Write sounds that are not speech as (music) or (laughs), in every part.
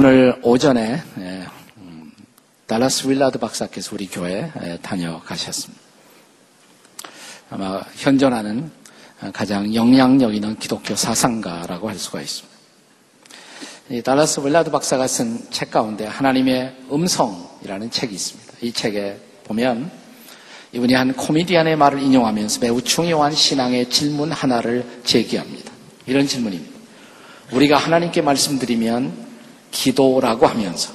오늘 오전에 예, 음, 달라스 윌라드 박사께서 우리 교회 에 다녀가셨습니다. 아마 현존하는 가장 영향력 있는 기독교 사상가라고 할 수가 있습니다. 이 달라스 윌라드 박사가 쓴 책 가운데 하나님의 음성이라는 책이 있습니다. 이 책에 보면 이분이 한 코미디언의 말을 인용하면서 매우 중요한 신앙의 질문 하나를 제기합니다. 이런 질문입니다. 우리가 하나님께 말씀드리면 기도라고 하면서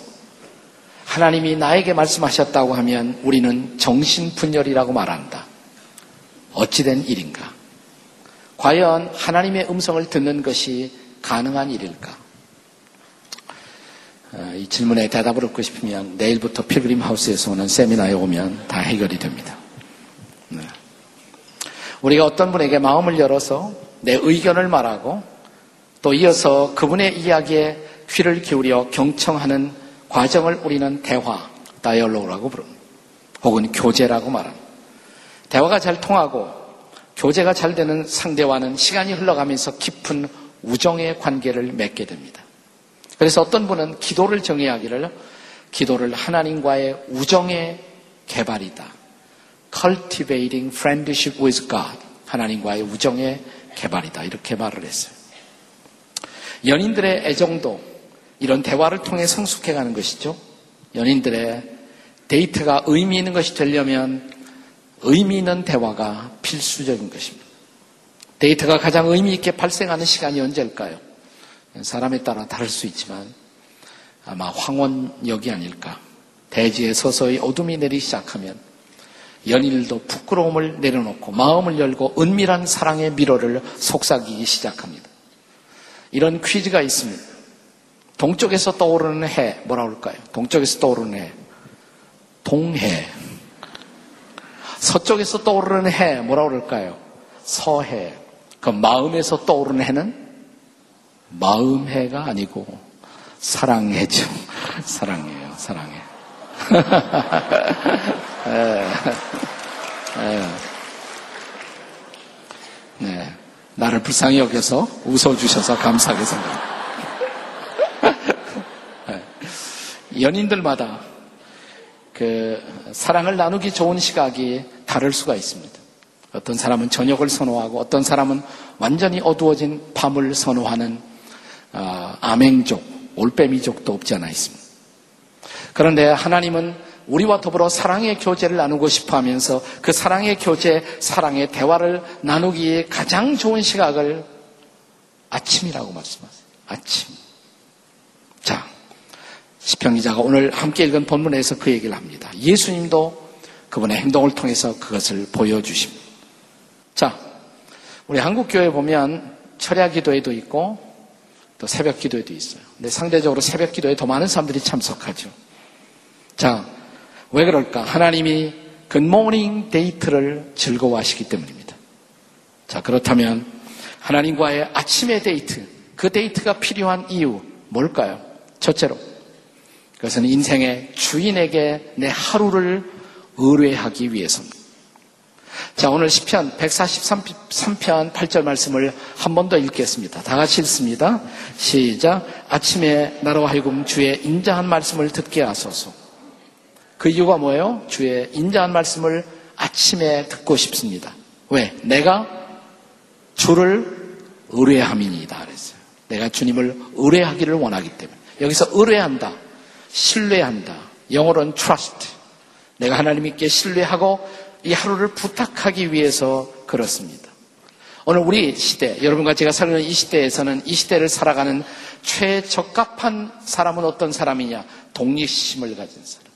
하나님이 나에게 말씀하셨다고 하면 우리는 정신분열이라고 말한다. 어찌된 일인가? 과연 하나님의 음성을 듣는 것이 가능한 일일까? 어, 이 질문에 대답을 얻고 싶으면 내일부터 필그림 하우스에서 오는 세미나에 오면 다 해결이 됩니다. 네. 우리가 어떤 분에게 마음을 열어서 내 의견을 말하고 또 이어서 그분의 이야기에 귀를 기울여 경청하는 과정을 우리는 대화, 다이얼로그라고 부릅니다. 혹은 교제라고 말합니다. 대화가 잘 통하고 교제가 잘 되는 상대와는 시간이 흘러가면서 깊은 우정의 관계를 맺게 됩니다. 그래서 어떤 분은 기도를 정의하기를 기도를 하나님과의 우정의 개발이다. cultivating friendship with God. 하나님과의 우정의 개발이다. 이렇게 말을 했어요. 연인들의 애정도 이런 대화를 통해 성숙해가는 것이죠. 연인들의 데이트가 의미 있는 것이 되려면 의미 있는 대화가 필수적인 것입니다. 데이트가 가장 의미 있게 발생하는 시간이 언제일까요? 사람에 따라 다를 수 있지만 아마 황혼역이 아닐까. 대지에 서서히 어둠이 내리기 시작하면 연인들도 부끄러움을 내려놓고 마음을 열고 은밀한 사랑의 미로를 속삭이기 시작합니다. 이런 퀴즈가 있습니다. 동쪽에서 떠오르는 해, 뭐라 그럴까요? 동쪽에서 떠오르는 해. 동해. 서쪽에서 떠오르는 해, 뭐라 그럴까요? 서해. 그 마음에서 떠오르는 해는 마음해가 아니고 사랑해죠. (laughs) 사랑해요, 사랑해. 네. (laughs) 네. 나를 불쌍히 여겨서 웃어주셔서 감사하게 생각합니다. 네. (laughs) 연인들마다 그 사랑을 나누기 좋은 시각이 다를 수가 있습니다. 어떤 사람은 저녁을 선호하고 어떤 사람은 완전히 어두워진 밤을 선호하는 어, 암행족, 올빼미족도 없지 않아 있습니다. 그런데 하나님은 우리와 더불어 사랑의 교제를 나누고 싶어 하면서 그 사랑의 교제, 사랑의 대화를 나누기에 가장 좋은 시각을 아침이라고 말씀하세요. 아침. 자, 시편 기자가 오늘 함께 읽은 본문에서 그 얘기를 합니다. 예수님도 그분의 행동을 통해서 그것을 보여주십니다. 자, 우리 한국교회 보면 철야 기도회도 있고 또 새벽 기도회도 있어요. 근데 상대적으로 새벽 기도에 더 많은 사람들이 참석하죠. 자, 왜 그럴까? 하나님이 good morning 데이트를 즐거워하시기 때문입니다. 자, 그렇다면 하나님과의 아침의 데이트, 그 데이트가 필요한 이유 뭘까요? 첫째로, 그것은 인생의 주인에게 내 하루를 의뢰하기 위해서입니다. 자, 오늘 10편 143편 8절 말씀을 한 번 더 읽겠습니다. 다 같이 읽습니다. 시작. 아침에 나로 하여금 주의 인자한 말씀을 듣게 하소서. 그 이유가 뭐예요? 주의 인자한 말씀을 아침에 듣고 싶습니다. 왜? 내가 주를 의뢰함이니이다 그랬어요. 내가 주님을 의뢰하기를 원하기 때문에. 여기서 의뢰한다. 신뢰한다. 영어로는 trust. 내가 하나님께 신뢰하고 이 하루를 부탁하기 위해서 그렇습니다. 오늘 우리 시대, 여러분과 제가 살는 이 시대에서는 이 시대를 살아가는 최적합한 사람은 어떤 사람이냐? 독립심을 가진 사람.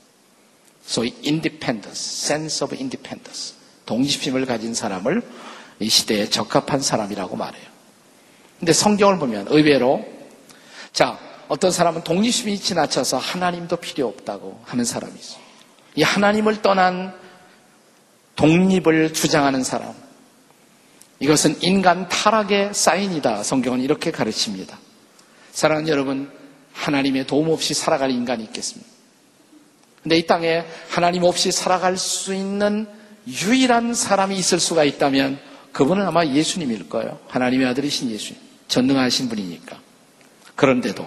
소위 independence, sense of independence, 독립심을 가진 사람을 이 시대에 적합한 사람이라고 말해요. 근데 성경을 보면 의외로 자 어떤 사람은 독립심이 지나쳐서 하나님도 필요 없다고 하는 사람이 있어요. 이 하나님을 떠난 독립을 주장하는 사람. 이것은 인간 타락의 사인이다. 성경은 이렇게 가르칩니다. 사랑하는 여러분, 하나님의 도움 없이 살아갈 인간이 있겠습니까? 근데 이 땅에 하나님 없이 살아갈 수 있는 유일한 사람이 있을 수가 있다면 그분은 아마 예수님일 거예요. 하나님의 아들이신 예수님. 전능하신 분이니까. 그런데도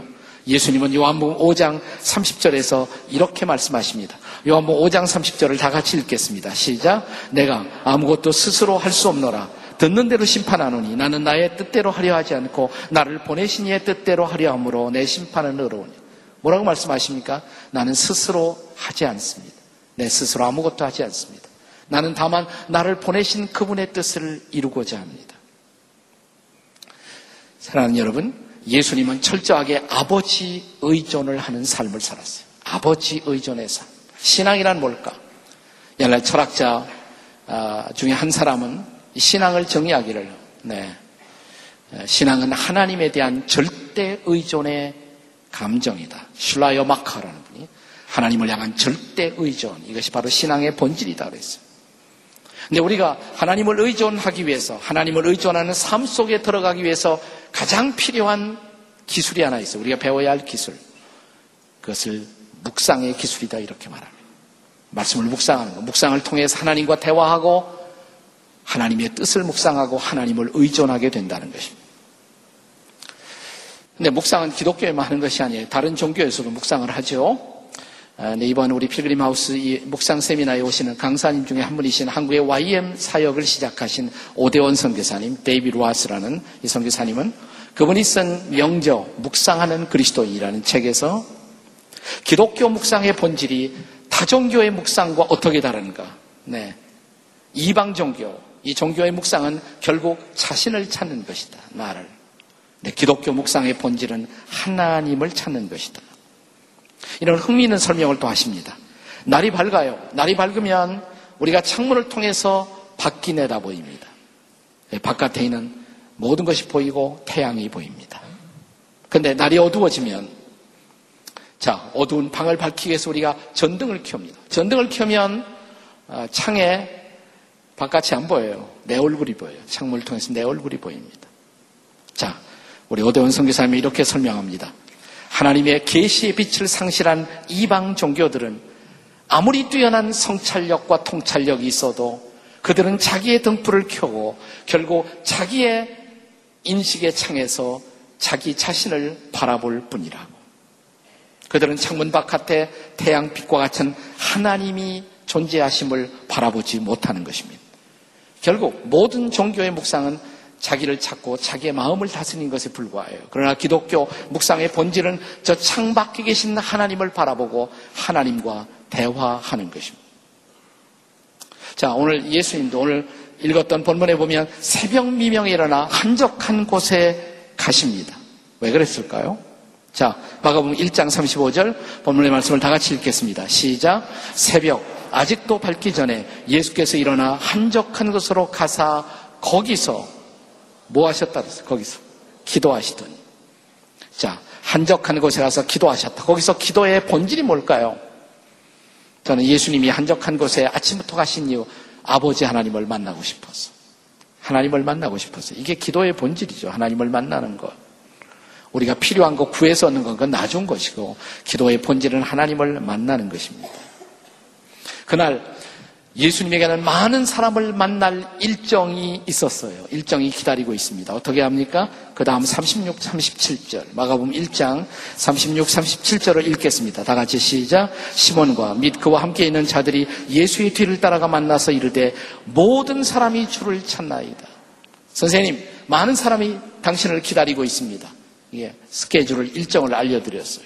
예수님은 요한복음 5장 30절에서 이렇게 말씀하십니다. 요한복음 5장 30절을 다 같이 읽겠습니다. 시작. 내가 아무것도 스스로 할 수 없노라. 듣는 대로 심판하노니 나는 나의 뜻대로 하려 하지 않고 나를 보내신 이의 뜻대로 하려 함으로 내 심판은 의로우니. 뭐라고 말씀하십니까? 나는 스스로 하지 않습니다. 내 스스로 아무것도 하지 않습니다. 나는 다만 나를 보내신 그분의 뜻을 이루고자 합니다. 사랑하는 여러분, 예수님은 철저하게 아버지 의존을 하는 삶을 살았어요. 아버지 의존의 삶. 신앙이란 뭘까? 옛날 철학자 아, 중에 한 사람은 신앙을 정의하기를, 네. 신앙은 하나님에 대한 절대 의존의 감정이다. 슐라여 마카라는 분이 하나님을 향한 절대 의존. 이것이 바로 신앙의 본질이다 그랬어요. 근데 우리가 하나님을 의존하기 위해서, 하나님을 의존하는 삶 속에 들어가기 위해서 가장 필요한 기술이 하나 있어요. 우리가 배워야 할 기술. 그것을 묵상의 기술이다 이렇게 말합니다. 말씀을 묵상하는 것. 묵상을 통해서 하나님과 대화하고 하나님의 뜻을 묵상하고 하나님을 의존하게 된다는 것입니다. 근데 묵상은 기독교에만 하는 것이 아니에요. 다른 종교에서도 묵상을 하죠. 아, 네, 이번 우리 필그림 하우스 묵상 세미나에 오시는 강사님 중에 한 분이신 한국의 YWAM 사역을 시작하신 오대원 선교사님, 데이비드 로스라는 이 선교사님은 그분이 쓴 명저 묵상하는 그리스도인이라는 책에서 기독교 묵상의 본질이 타종교의 묵상과 어떻게 다른가? 네. 이방 종교, 이 종교의 묵상은 결국 자신을 찾는 것이다. 나를. 네, 기독교 묵상의 본질은 하나님을 찾는 것이다. 이런 흥미있는 설명을 또 하십니다. 날이 밝아요. 날이 밝으면 우리가 창문을 통해서 밖이 내다 보입니다. 네, 바깥에 있는 모든 것이 보이고 태양이 보입니다. 근데 날이 어두워지면 자, 어두운 방을 밝히기 위해서 우리가 전등을 켭니다. 전등을 켜면 어, 창에 바깥이 안 보여요. 내 얼굴이 보여요. 창문을 통해서 내 얼굴이 보입니다. 자, 우리 오대원 성교사님이 이렇게 설명합니다. 하나님의 계시의 빛을 상실한 이방 종교들은 아무리 뛰어난 성찰력과 통찰력이 있어도 그들은 자기의 등불을 켜고 결국 자기의 인식의 창에서 자기 자신을 바라볼 뿐이라고. 그들은 창문 바깥에 태양빛과 같은 하나님이 존재하심을 바라보지 못하는 것입니다. 결국 모든 종교의 묵상은 자기를 찾고 자기의 마음을 다스리는 것에 불과해요. 그러나 기독교 묵상의 본질은 저 창밖에 계신 하나님을 바라보고 하나님과 대화하는 것입니다. 자, 오늘 예수님도 오늘 읽었던 본문에 보면 새벽 미명에 일어나 한적한 곳에 가십니다. 왜 그랬을까요? 자, 마가복음 1장 35절 본문의 말씀을 다 같이 읽겠습니다. 시작. 새벽 아직도 밝기 전에 예수께서 일어나 한적한 곳으로 가사 거기서 뭐 하셨다 그랬어요? 거기서 기도하시더니. 자, 한적한 곳에 가서 기도하셨다. 거기서 기도의 본질이 뭘까요? 저는 예수님이 한적한 곳에 아침부터 가신 이유 아버지 하나님을 만나고 싶어서. 하나님을 만나고 싶어서. 이게 기도의 본질이죠. 하나님을 만나는 것. 우리가 필요한 거 구해서 얻는 건 그건 나중 것이고, 기도의 본질은 하나님을 만나는 것입니다. 그날 예수님에게 는 많은 사람을 만날 일정이 있었어요. 일정이 기다리고 있습니다. 어떻게 합니까? 그 다음 36, 37절. 마가복음 1장 36, 37절을 읽겠습니다. 다 같이 시작. 시몬과 및 그와 함께 있는 자들이 예수의 뒤를 따라가 만나서 이르되 모든 사람이 주를 찾나이다. 선생님, 많은 사람이 당신을 기다리고 있습니다. 예, 스케줄을, 일정을 알려드렸어요.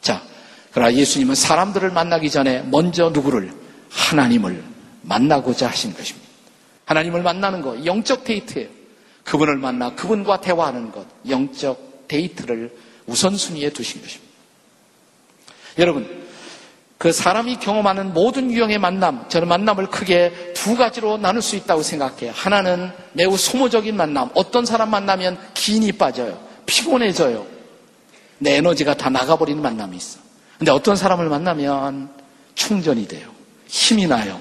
자, 그러나 예수님은 사람들을 만나기 전에 먼저 누구를 하나님을 만나고자 하신 것입니다. 하나님을 만나는 것, 영적 데이트예요. 그분을 만나 그분과 대화하는 것, 영적 데이트를 우선순위에 두신 것입니다. 여러분, 그 사람이 경험하는 모든 유형의 만남, 저는 만남을 크게 두 가지로 나눌 수 있다고 생각해요. 하나는 매우 소모적인 만남, 어떤 사람 만나면 기인이 빠져요. 피곤해져요. 내 에너지가 다 나가버리는 만남이 있어. 근데 어떤 사람을 만나면 충전이 돼요. 힘이 나요.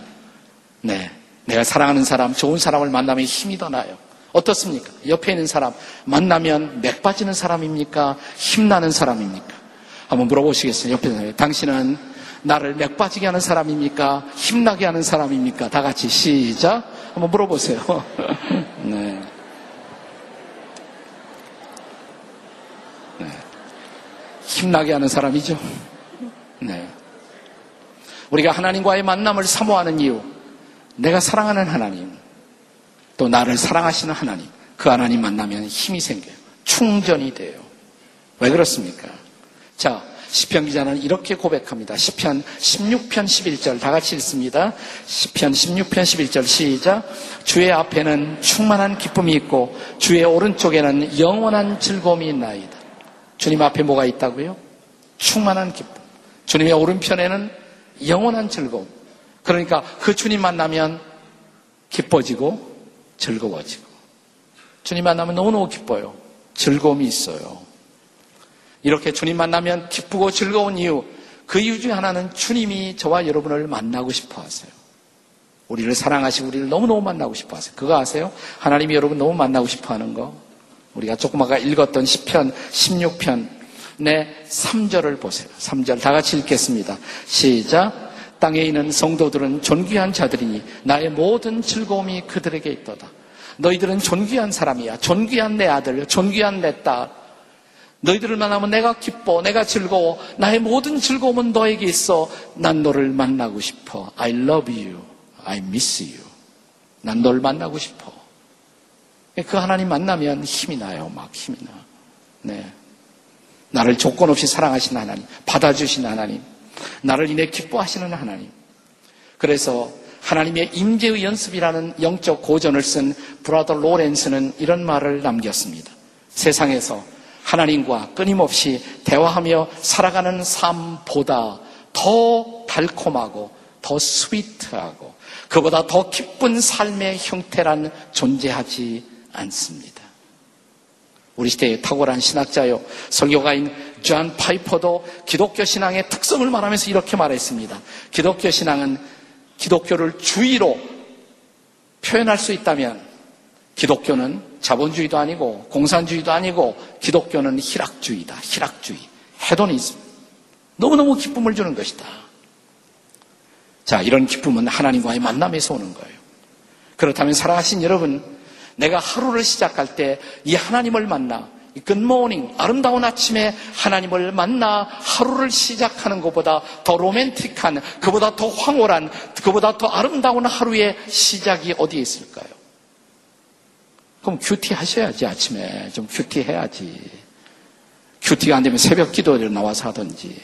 네. 내가 사랑하는 사람, 좋은 사람을 만나면 힘이 더 나요. 어떻습니까? 옆에 있는 사람, 만나면 맥 빠지는 사람입니까? 힘나는 사람입니까? 한번 물어보시겠어요? 옆에 있는 사람. 당신은 나를 맥 빠지게 하는 사람입니까? 힘나게 하는 사람입니까? 다 같이 시작. 한번 물어보세요. (laughs) 네. 네. 빛나게 하는 사람이죠. 네. 우리가 하나님과의 만남을 사모하는 이유, 내가 사랑하는 하나님, 또 나를 사랑하시는 하나님, 그 하나님 만나면 힘이 생겨요. 충전이 돼요. 왜 그렇습니까? 자, 시편 기자는 이렇게 고백합니다. 시편 16편 11절 다 같이 읽습니다. 시편 16편 11절 시작. 주의 앞에는 충만한 기쁨이 있고 주의 오른쪽에는 영원한 즐거움이 있나이다. 주님 앞에 뭐가 있다고요? 충만한 기쁨. 주님의 오른편에는 영원한 즐거움. 그러니까 그 주님 만나면 기뻐지고 즐거워지고. 주님 만나면 너무너무 기뻐요. 즐거움이 있어요. 이렇게 주님 만나면 기쁘고 즐거운 이유, 그 이유 중에 하나는 주님이 저와 여러분을 만나고 싶어 하세요. 우리를 사랑하시고 우리를 너무너무 만나고 싶어 하세요. 그거 아세요? 하나님이 여러분 너무 만나고 싶어 하는 거. 우리가 조금 아까 읽었던 10편, 16편, 내 3절을 보세요. 3절 다 같이 읽겠습니다. 시작. 땅에 있는 성도들은 존귀한 자들이니 나의 모든 즐거움이 그들에게 있도다. 너희들은 존귀한 사람이야. 존귀한 내 아들, 존귀한 내 딸. 너희들을 만나면 내가 기뻐, 내가 즐거워. 나의 모든 즐거움은 너에게 있어. 난 너를 만나고 싶어. I love you. I miss you. 난 너를 만나고 싶어. 그 하나님 만나면 힘이 나요. 막 힘이 나. 네. 나를 조건 없이 사랑하시는 하나님, 받아주시는 하나님, 나를 인해 기뻐하시는 하나님. 그래서 하나님의 임재의 연습이라는 영적 고전을 쓴 브라더 로렌스는 이런 말을 남겼습니다. 세상에서 하나님과 끊임없이 대화하며 살아가는 삶보다 더 달콤하고 더 sweet하고 그보다 더 기쁜 삶의 형태란 존재하지 않습니다. 우리 시대의 탁월한 신학자요 설교가인 존 파이퍼도 기독교 신앙의 특성을 말하면서 이렇게 말했습니다. 기독교 신앙은 기독교를 주의로 표현할 수 있다면 기독교는 자본주의도 아니고 공산주의도 아니고 기독교는 희락주의다. 희락주의. hedonism. 너무너무 기쁨을 주는 것이다. 자, 이런 기쁨은 하나님과의 만남에서 오는 거예요. 그렇다면 사랑하신 여러분, 내가 하루를 시작할 때 이 하나님을 만나 굿모닝 아름다운 아침에 하나님을 만나 하루를 시작하는 것보다 더 로맨틱한 그보다 더 황홀한 그보다 더 아름다운 하루의 시작이 어디에 있을까요? 그럼 QT 하셔야지 아침에 좀 QT 해야지 QT가 안 되면 새벽 기도를 나와서 하든지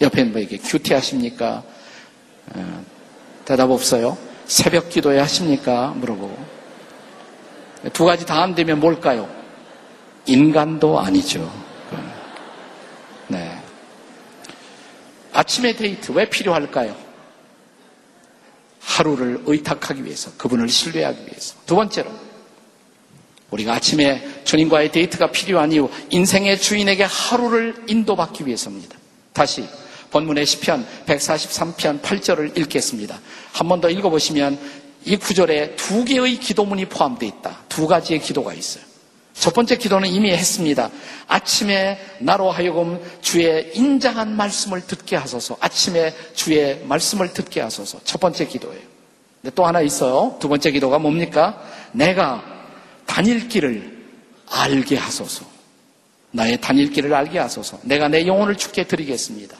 옆에 있는 분에게 QT 하십니까? 어, 대답 없어요? 새벽 기도에 하십니까? 물어보고 두 가지 다 안 되면 뭘까요? 인간도 아니죠. 네. 아침에 데이트 왜 필요할까요? 하루를 의탁하기 위해서, 그분을 신뢰하기 위해서. 두 번째로, 우리가 아침에 주님과의 데이트가 필요한 이유, 인생의 주인에게 하루를 인도받기 위해서입니다. 다시, 본문의 시편 143편 8절을 읽겠습니다. 한 번 더 읽어보시면 이 구절에 두 개의 기도문이 포함되어 있다. 두 가지의 기도가 있어요. 첫 번째 기도는 이미 했습니다. 아침에 나로 하여금 주의 인자한 말씀을 듣게 하소서. 아침에 주의 말씀을 듣게 하소서. 첫 번째 기도예요. 근데 또 하나 있어요. 두 번째 기도가 뭡니까? 내가 다닐 길을 알게 하소서. 나의 다닐 길을 알게 하소서. 내가 내 영혼을 죽게 드리겠습니다.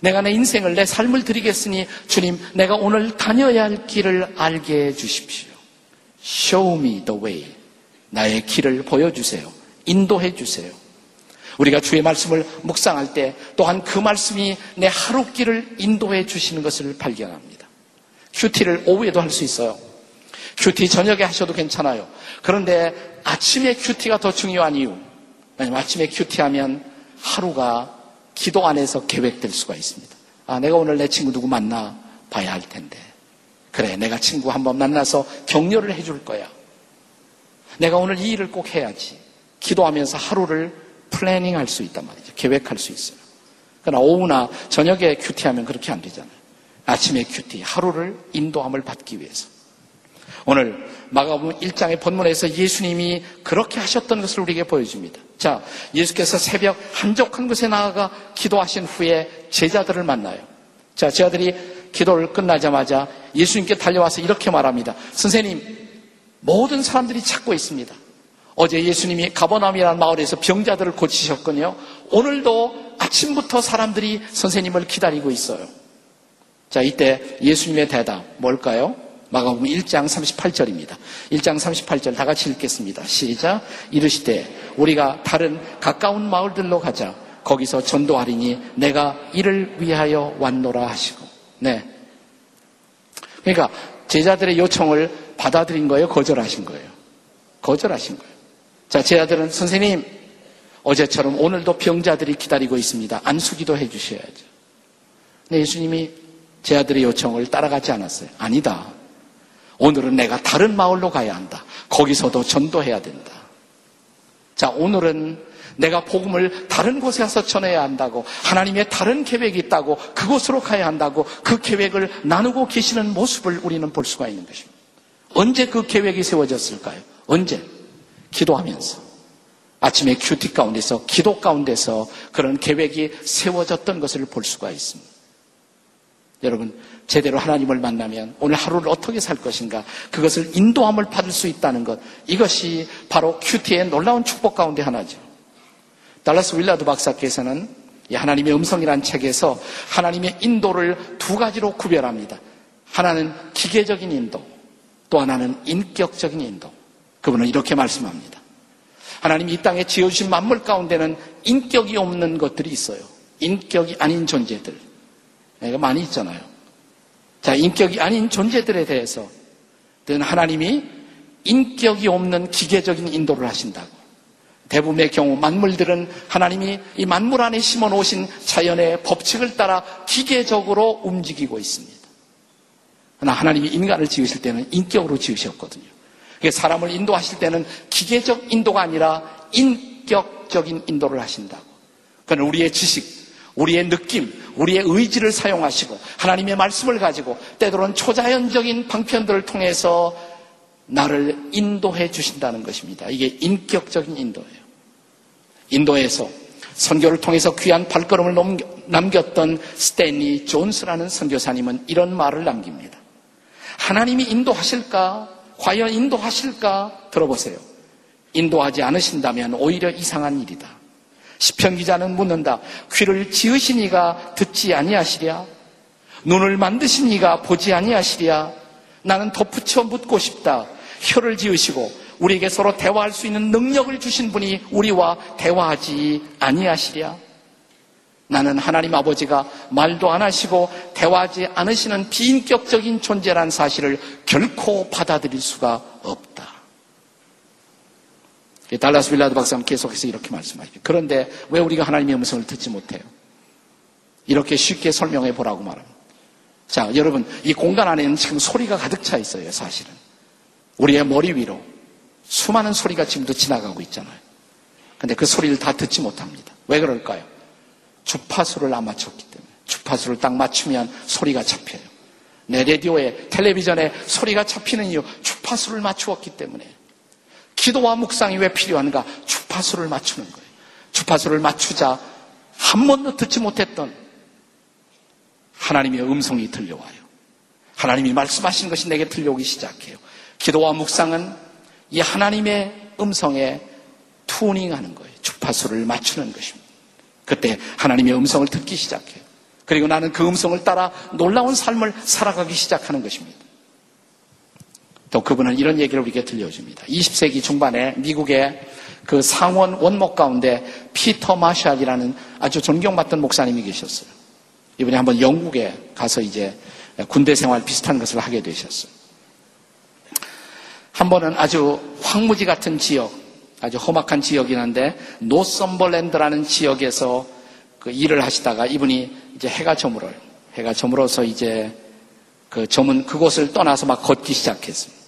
내가 내 인생을, 내 삶을 드리겠으니 주님, 내가 오늘 다녀야 할 길을 알게 해 주십시오. Show me the way. 나의 길을 보여주세요. 인도해 주세요. 우리가 주의 말씀을 묵상할 때 또한 그 말씀이 내 하루 길을 인도해 주시는 것을 발견합니다. QT를 오후에도 할 수 있어요. QT 저녁에 하셔도 괜찮아요. 그런데 아침에 QT가 더 중요한 이유. 왜냐면 아침에 QT하면 하루가 기도 안에서 계획될 수가 있습니다. 아, 내가 오늘 내 친구 누구 만나 봐야 할 텐데. 그래, 내가 친구 한 번 만나서 격려를 해줄 거야. 내가 오늘 이 일을 꼭 해야지. 기도하면서 하루를 planning 할 수 있단 말이죠. 계획할 수 있어요. 그러나 오후나 저녁에 큐티하면 그렇게 안 되잖아요. 아침에 큐티, 하루를 인도함을 받기 위해서. 오늘 마가복음 1장의 본문에서 예수님이 그렇게 하셨던 것을 우리에게 보여줍니다. 자, 예수께서 새벽 한적한 곳에 나아가 기도하신 후에 제자들을 만나요. 자, 제자들이 기도를 끝나자마자 예수님께 달려와서 이렇게 말합니다. 선생님, 모든 사람들이 찾고 있습니다. 어제 예수님이 가버남이라는 마을에서 병자들을 고치셨거든요. 오늘도 아침부터 사람들이 선생님을 기다리고 있어요. 자, 이때 예수님의 대답 뭘까요? 마가복음 1장 38절입니다. 1장 38절 다 같이 읽겠습니다. 시작. 이르시되 우리가 다른 가까운 마을들로 가자. 거기서 전도하리니 내가 이를 위하여 왔노라 하시고. 네. 그러니까 제자들의 요청을 받아들인 거예요? 거절하신 거예요? 거절하신 거예요. 자, 제자들은 선생님, 어제처럼 오늘도 병자들이 기다리고 있습니다. 안수기도 해 주셔야죠. 근 예수님이 제자들의 요청을 따라가지 않았어요. 아니다. 오늘은 내가 다른 마을로 가야 한다. 거기서도 전도해야 된다. 자, 오늘은 내가 복음을 다른 곳에 가서 전해야 한다고 하나님의 다른 계획이 있다고 그곳으로 가야 한다고 그 계획을 나누고 계시는 모습을 우리는 볼 수가 있는 것입니다. 언제 그 계획이 세워졌을까요? 언제? 기도하면서. 아침에 QT 가운데서, 기도 가운데서 그런 계획이 세워졌던 것을 볼 수가 있습니다. 여러분, 제대로 하나님을 만나면 오늘 하루를 어떻게 살 것인가, 그것을 인도함을 받을 수 있다는 것, 이것이 바로 QT의 놀라운 축복 가운데 하나죠. 달라스 윌라드 박사께서는 하나님의 음성이란 책에서 하나님의 인도를 두 가지로 구별합니다. 하나는 기계적인 인도, 또 하나는 인격적인 인도. 그분은 이렇게 말씀합니다. 하나님이 이 땅에 지어주신 만물 가운데는 인격이 없는 것들이 있어요. 인격이 아닌 존재들. 이거 많이 있잖아요. 자, 인격이 아닌 존재들에 대해서 하나님이 인격이 없는 기계적인 인도를 하신다고. 대부분의 경우 만물들은 하나님이 이 만물 안에 심어 놓으신 자연의 법칙을 따라 기계적으로 움직이고 있습니다. 그러나 하나님이 인간을 지으실 때는 인격으로 지으셨거든요. 사람을 인도하실 때는 기계적 인도가 아니라 인격적인 인도를 하신다고. 그는 우리의 지식, 우리의 느낌, 우리의 의지를 사용하시고 하나님의 말씀을 가지고 때로는 초자연적인 방편들을 통해서 나를 인도해 주신다는 것입니다. 이게 인격적인 인도예요. 인도에서 선교를 통해서 귀한 발걸음을 남겼던 스탠리 존스라는 선교사님은 이런 말을 남깁니다. 하나님이 인도하실까? 과연 인도하실까? 들어보세요. 인도하지 않으신다면 오히려 이상한 일이다. 시편 기자는 묻는다. 귀를 지으시니가 듣지 아니하시랴? 눈을 만드시니가 보지 아니하시랴? 나는 덧붙여 묻고 싶다. 혀를 지으시고 우리에게 서로 대화할 수 있는 능력을 주신 분이 우리와 대화하지 아니하시랴? 나는 하나님 아버지가 말도 안 하시고 대화하지 않으시는 비인격적인 존재란 사실을 결코 받아들일 수가 없다. 달라스 빌라드 박사는 계속해서 이렇게 말씀하십니다. 그런데 왜 우리가 하나님의 음성을 듣지 못해요? 이렇게 쉽게 설명해 보라고 말합니다. 자, 여러분, 이 공간 안에는 지금 소리가 가득 차 있어요, 사실은. 우리의 머리 위로 수많은 소리가 지금도 지나가고 있잖아요. 근데 그 소리를 다 듣지 못합니다. 왜 그럴까요? 주파수를 안 맞췄기 때문에 주파수를 딱 맞추면 소리가 잡혀요. 내 라디오에 텔레비전에 소리가 잡히는 이유 주파수를 맞추었기 때문에 기도와 묵상이 왜 필요한가? 주파수를 맞추는 거예요. 주파수를 맞추자 한 번도 듣지 못했던 하나님의 음성이 들려와요. 하나님이 말씀하신 것이 내게 들려오기 시작해요. 기도와 묵상은 이 하나님의 음성에 투닝하는 거예요. 주파수를 맞추는 것입니다. 그때 하나님의 음성을 듣기 시작해요. 그리고 나는 그 음성을 따라 놀라운 삶을 살아가기 시작하는 것입니다. 또 그분은 이런 얘기를 우리에게 들려줍니다. 20세기 중반에 미국의 그 상원 원목 가운데 피터 마샬이라는 아주 존경받던 목사님이 계셨어요. 이분이 한번 영국에 가서 이제 군대 생활 비슷한 것을 하게 되셨어요. 한 번은 아주 황무지 같은 지역, 아주 험악한 지역이긴 한데 노썸벌랜드라는 지역에서 그 일을 하시다가 이분이 이제 해가 저물어요. 해가 저물어서 이제 그 저문 그곳을 떠나서 막 걷기 시작했습니다.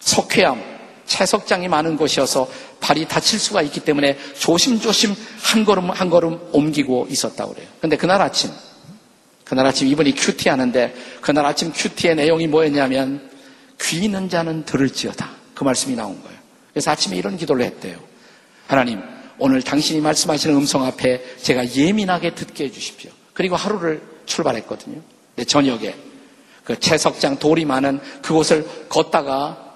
석회암, 채석장이 많은 곳이어서 발이 다칠 수가 있기 때문에 조심조심 한 걸음 한 걸음 옮기고 있었다고 그래요. 근데 그날 아침, 그날 아침 이분이 큐티 하는데 그날 아침 큐티의 내용이 뭐였냐면 귀 있는 자는 들을지어다. 그 말씀이 나온 거예요. 그래서 아침에 이런 기도를 했대요. 하나님, 오늘 당신이 말씀하시는 음성 앞에 제가 예민하게 듣게 해주십시오. 그리고 하루를 출발했거든요. 네, 저녁에 그 채석장 돌이 많은 그곳을 걷다가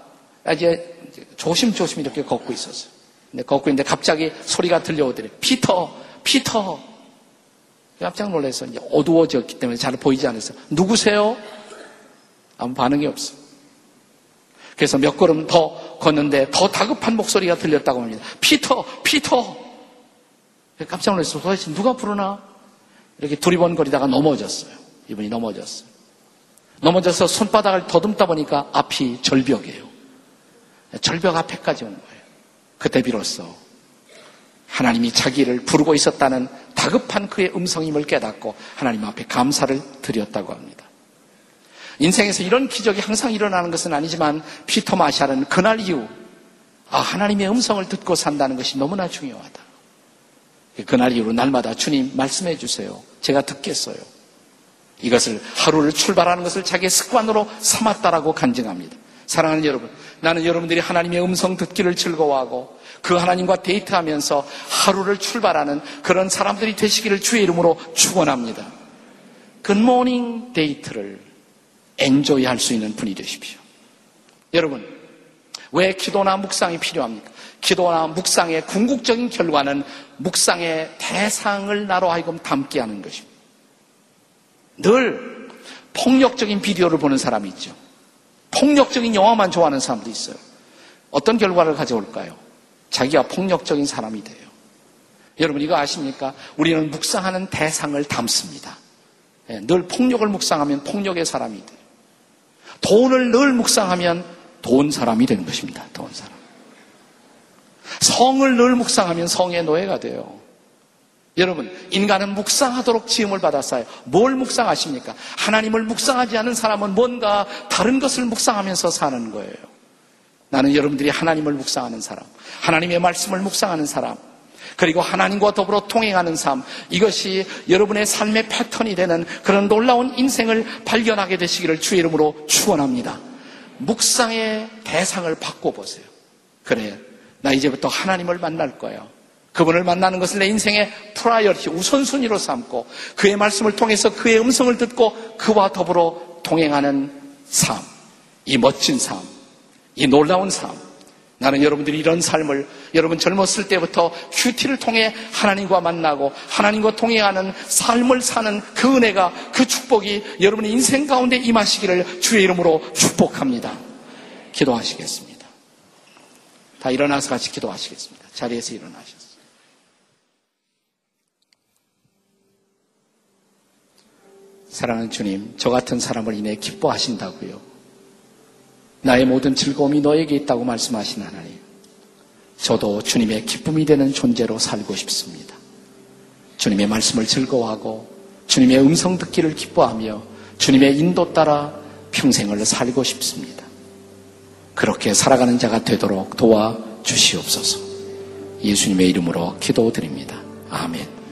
이제 조심조심 이렇게 걷고 있었어요. 근데 걷고 있는데 갑자기 소리가 들려오더래. 피터, 피터. 깜짝 놀라서 이제 어두워졌기 때문에 잘 보이지 않았어요. 누구세요? 아무 반응이 없어. 그래서 몇 걸음 더 걷는데 더 다급한 목소리가 들렸다고 합니다. 피터, 피터. 깜짝 놀랐어. 도대체 누가 부르나? 이렇게 두리번거리다가 넘어졌어요. 이분이 넘어졌어요. 넘어져서 손바닥을 더듬다 보니까 앞이 절벽이에요. 절벽 앞에까지 온 거예요. 그때 비로소 하나님이 자기를 부르고 있었다는 다급한 그의 음성임을 깨닫고 하나님 앞에 감사를 드렸다고 합니다. 인생에서 이런 기적이 항상 일어나는 것은 아니지만 피터 마샬은 그날 이후 아, 하나님의 음성을 듣고 산다는 것이 너무나 중요하다. 그날 이후로 날마다 주님 말씀해 주세요. 제가 듣겠어요. 이것을 하루를 출발하는 것을 자기의 습관으로 삼았다라고 간증합니다. 사랑하는 여러분, 나는 여러분들이 하나님의 음성 듣기를 즐거워하고 그 하나님과 데이트하면서 하루를 출발하는 그런 사람들이 되시기를 주의 이름으로 축원합니다. 굿모닝 데이트를 enjoy 할 수 있는 분이 되십시오. 여러분, 왜 기도나 묵상이 필요합니까? 기도나 묵상의 궁극적인 결과는 묵상의 대상을 나로 하여금 닮게 하는 것입니다. 늘 폭력적인 비디오를 보는 사람이 있죠. 폭력적인 영화만 좋아하는 사람도 있어요. 어떤 결과를 가져올까요? 자기가 폭력적인 사람이 돼요. 여러분 이거 아십니까? 우리는 묵상하는 대상을 담습니다. 예, 늘 폭력을 묵상하면 폭력의 사람이 돼요. 돈을 늘 묵상하면 돈 사람이 되는 것입니다. 돈 사람. 성을 늘 묵상하면 성의 노예가 돼요. 여러분, 인간은 묵상하도록 지음을 받았어요. 뭘 묵상하십니까? 하나님을 묵상하지 않은 사람은 뭔가 다른 것을 묵상하면서 사는 거예요. 나는 여러분들이 하나님을 묵상하는 사람, 하나님의 말씀을 묵상하는 사람, 그리고 하나님과 더불어 통행하는 삶, 이것이 여러분의 삶의 패턴이 되는 그런 놀라운 인생을 발견하게 되시기를 주의 이름으로 축원합니다. 묵상의 대상을 바꿔보세요. 그래, 나 이제부터 하나님을 만날 거예요. 그분을 만나는 것을 내 인생의 priority, 우선순위로 삼고 그의 말씀을 통해서 그의 음성을 듣고 그와 더불어 동행하는 삶, 이 멋진 삶, 이 놀라운 삶. 나는 여러분들이 이런 삶을 여러분 젊었을 때부터 QT를 통해 하나님과 만나고 하나님과 동행하는 삶을 사는 그 은혜가 그 축복이 여러분의 인생 가운데 임하시기를 주의 이름으로 축복합니다. 기도하시겠습니다. 다 일어나서 같이 기도하시겠습니다. 자리에서 일어나셨습니다. 사랑하는 주님, 저 같은 사람을 인해 기뻐하신다고요. 나의 모든 즐거움이 너에게 있다고 말씀하신 하나님. 저도 주님의 기쁨이 되는 존재로 살고 싶습니다. 주님의 말씀을 즐거워하고 주님의 음성 듣기를 기뻐하며 주님의 인도 따라 평생을 살고 싶습니다. 그렇게 살아가는 자가 되도록 도와 주시옵소서. 예수님의 이름으로 기도드립니다. 아멘.